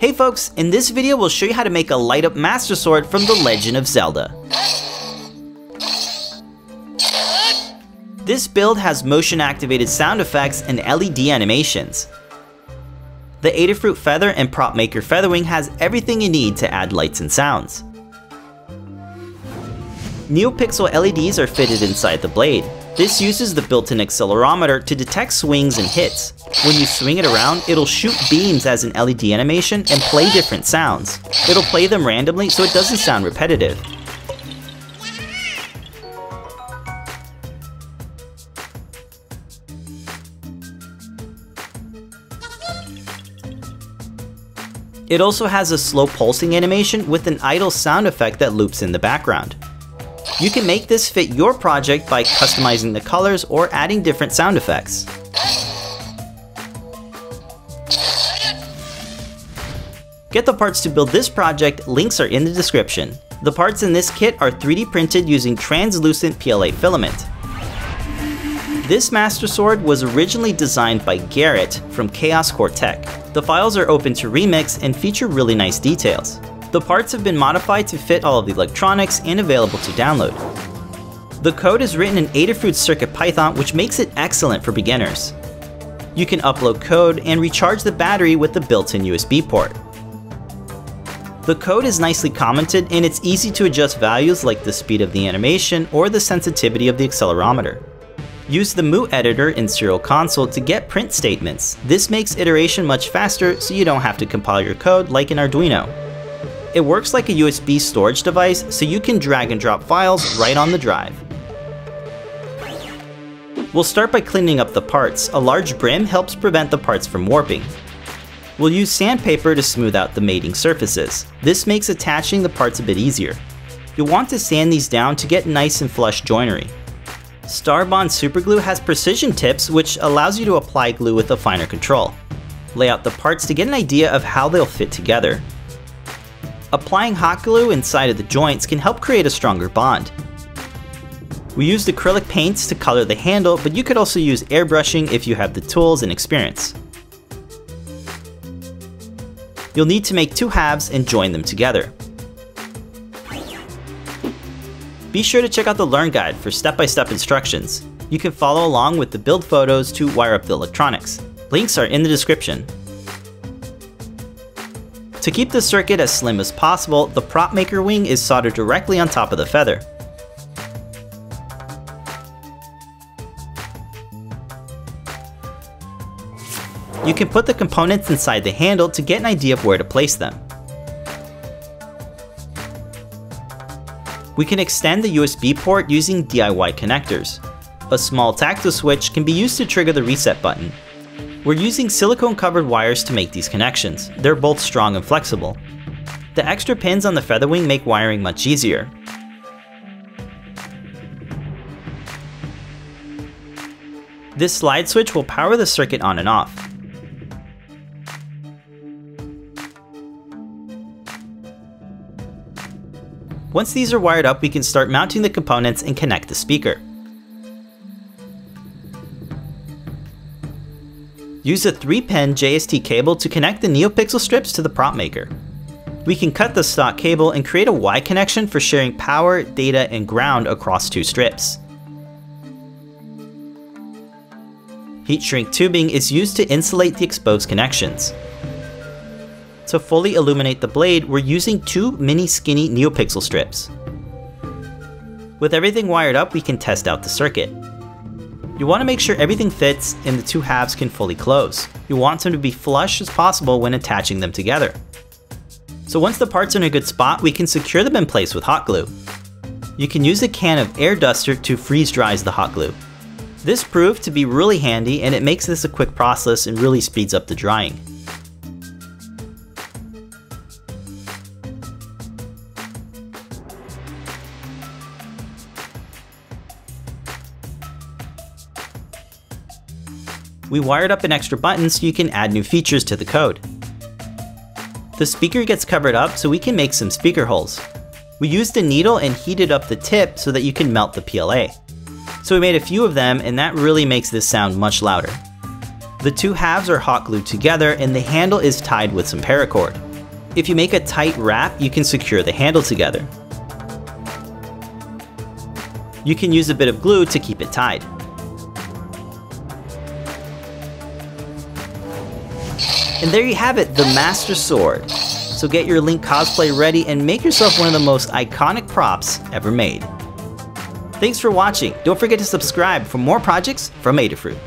Hey folks, in this video we'll show you how to make a light up Master Sword from The Legend of Zelda. This build has motion activated sound effects and LED animations. The Adafruit Feather and Prop Maker Featherwing has everything you need to add lights and sounds. NeoPixel LEDs are fitted inside the blade. This uses the built-in accelerometer to detect swings and hits. When you swing it around, it'll shoot beams as an LED animation and play different sounds. It'll play them randomly so it doesn't sound repetitive. It also has a slow pulsing animation with an idle sound effect that loops in the background. You can make this fit your project by customizing the colors or adding different sound effects. Get the parts to build this project, links are in the description. The parts in this kit are 3D printed using translucent PLA filament. This Master Sword was originally designed by Garrett from Chaos Core Tech. The files are open to remix and feature really nice details. The parts have been modified to fit all of the electronics and available to download. The code is written in Adafruit CircuitPython which makes it excellent for beginners. You can upload code and recharge the battery with the built-in USB port. The code is nicely commented and it's easy to adjust values like the speed of the animation or the sensitivity of the accelerometer. Use the Mu editor in Serial Console to get print statements. This makes iteration much faster so you don't have to compile your code like in Arduino. It works like a USB storage device, so you can drag and drop files right on the drive. We'll start by cleaning up the parts. A large brim helps prevent the parts from warping. We'll use sandpaper to smooth out the mating surfaces. This makes attaching the parts a bit easier. You'll want to sand these down to get nice and flush joinery. Starbond Superglue has precision tips which allows you to apply glue with a finer control. Lay out the parts to get an idea of how they'll fit together. Applying hot glue inside of the joints can help create a stronger bond. We used acrylic paints to color the handle, but you could also use airbrushing if you have the tools and experience. You'll need to make two halves and join them together. Be sure to check out the Learn Guide for step-by-step -step instructions. You can follow along with the build photos to wire up the electronics. Links are in the description. To keep the circuit as slim as possible, the prop maker wing is soldered directly on top of the feather. You can put the components inside the handle to get an idea of where to place them. We can extend the USB port using DIY connectors. A small tactile switch can be used to trigger the reset button, we're using silicone covered wires to make these connections. They're both strong and flexible. The extra pins on the Featherwing make wiring much easier. This slide switch will power the circuit on and off. Once these are wired up, we can start mounting the components and connect the speaker. Use a 3-pin JST cable to connect the NeoPixel strips to the prop maker. We can cut the stock cable and create a Y connection for sharing power, data, and ground across two strips. Heat shrink tubing is used to insulate the exposed connections. To fully illuminate the blade, we're using two mini skinny NeoPixel strips. With everything wired up, we can test out the circuit. You want to make sure everything fits and the two halves can fully close. You want them to be flush as possible when attaching them together. So once the parts are in a good spot, we can secure them in place with hot glue. You can use a can of air duster to freeze dries the hot glue. This proved to be really handy and it makes this a quick process and really speeds up the drying. We wired up an extra button so you can add new features to the code. The speaker gets covered up so we can make some speaker holes. We used a needle and heated up the tip so that you can melt the PLA. So we made a few of them and that really makes this sound much louder. The two halves are hot glued together and the handle is tied with some paracord. If you make a tight wrap, you can secure the handle together. You can use a bit of glue to keep it tied. And there you have it, the Master Sword. So get your Link cosplay ready and make yourself one of the most iconic props ever made. Thanks for watching. Don't forget to subscribe for more projects from Adafruit.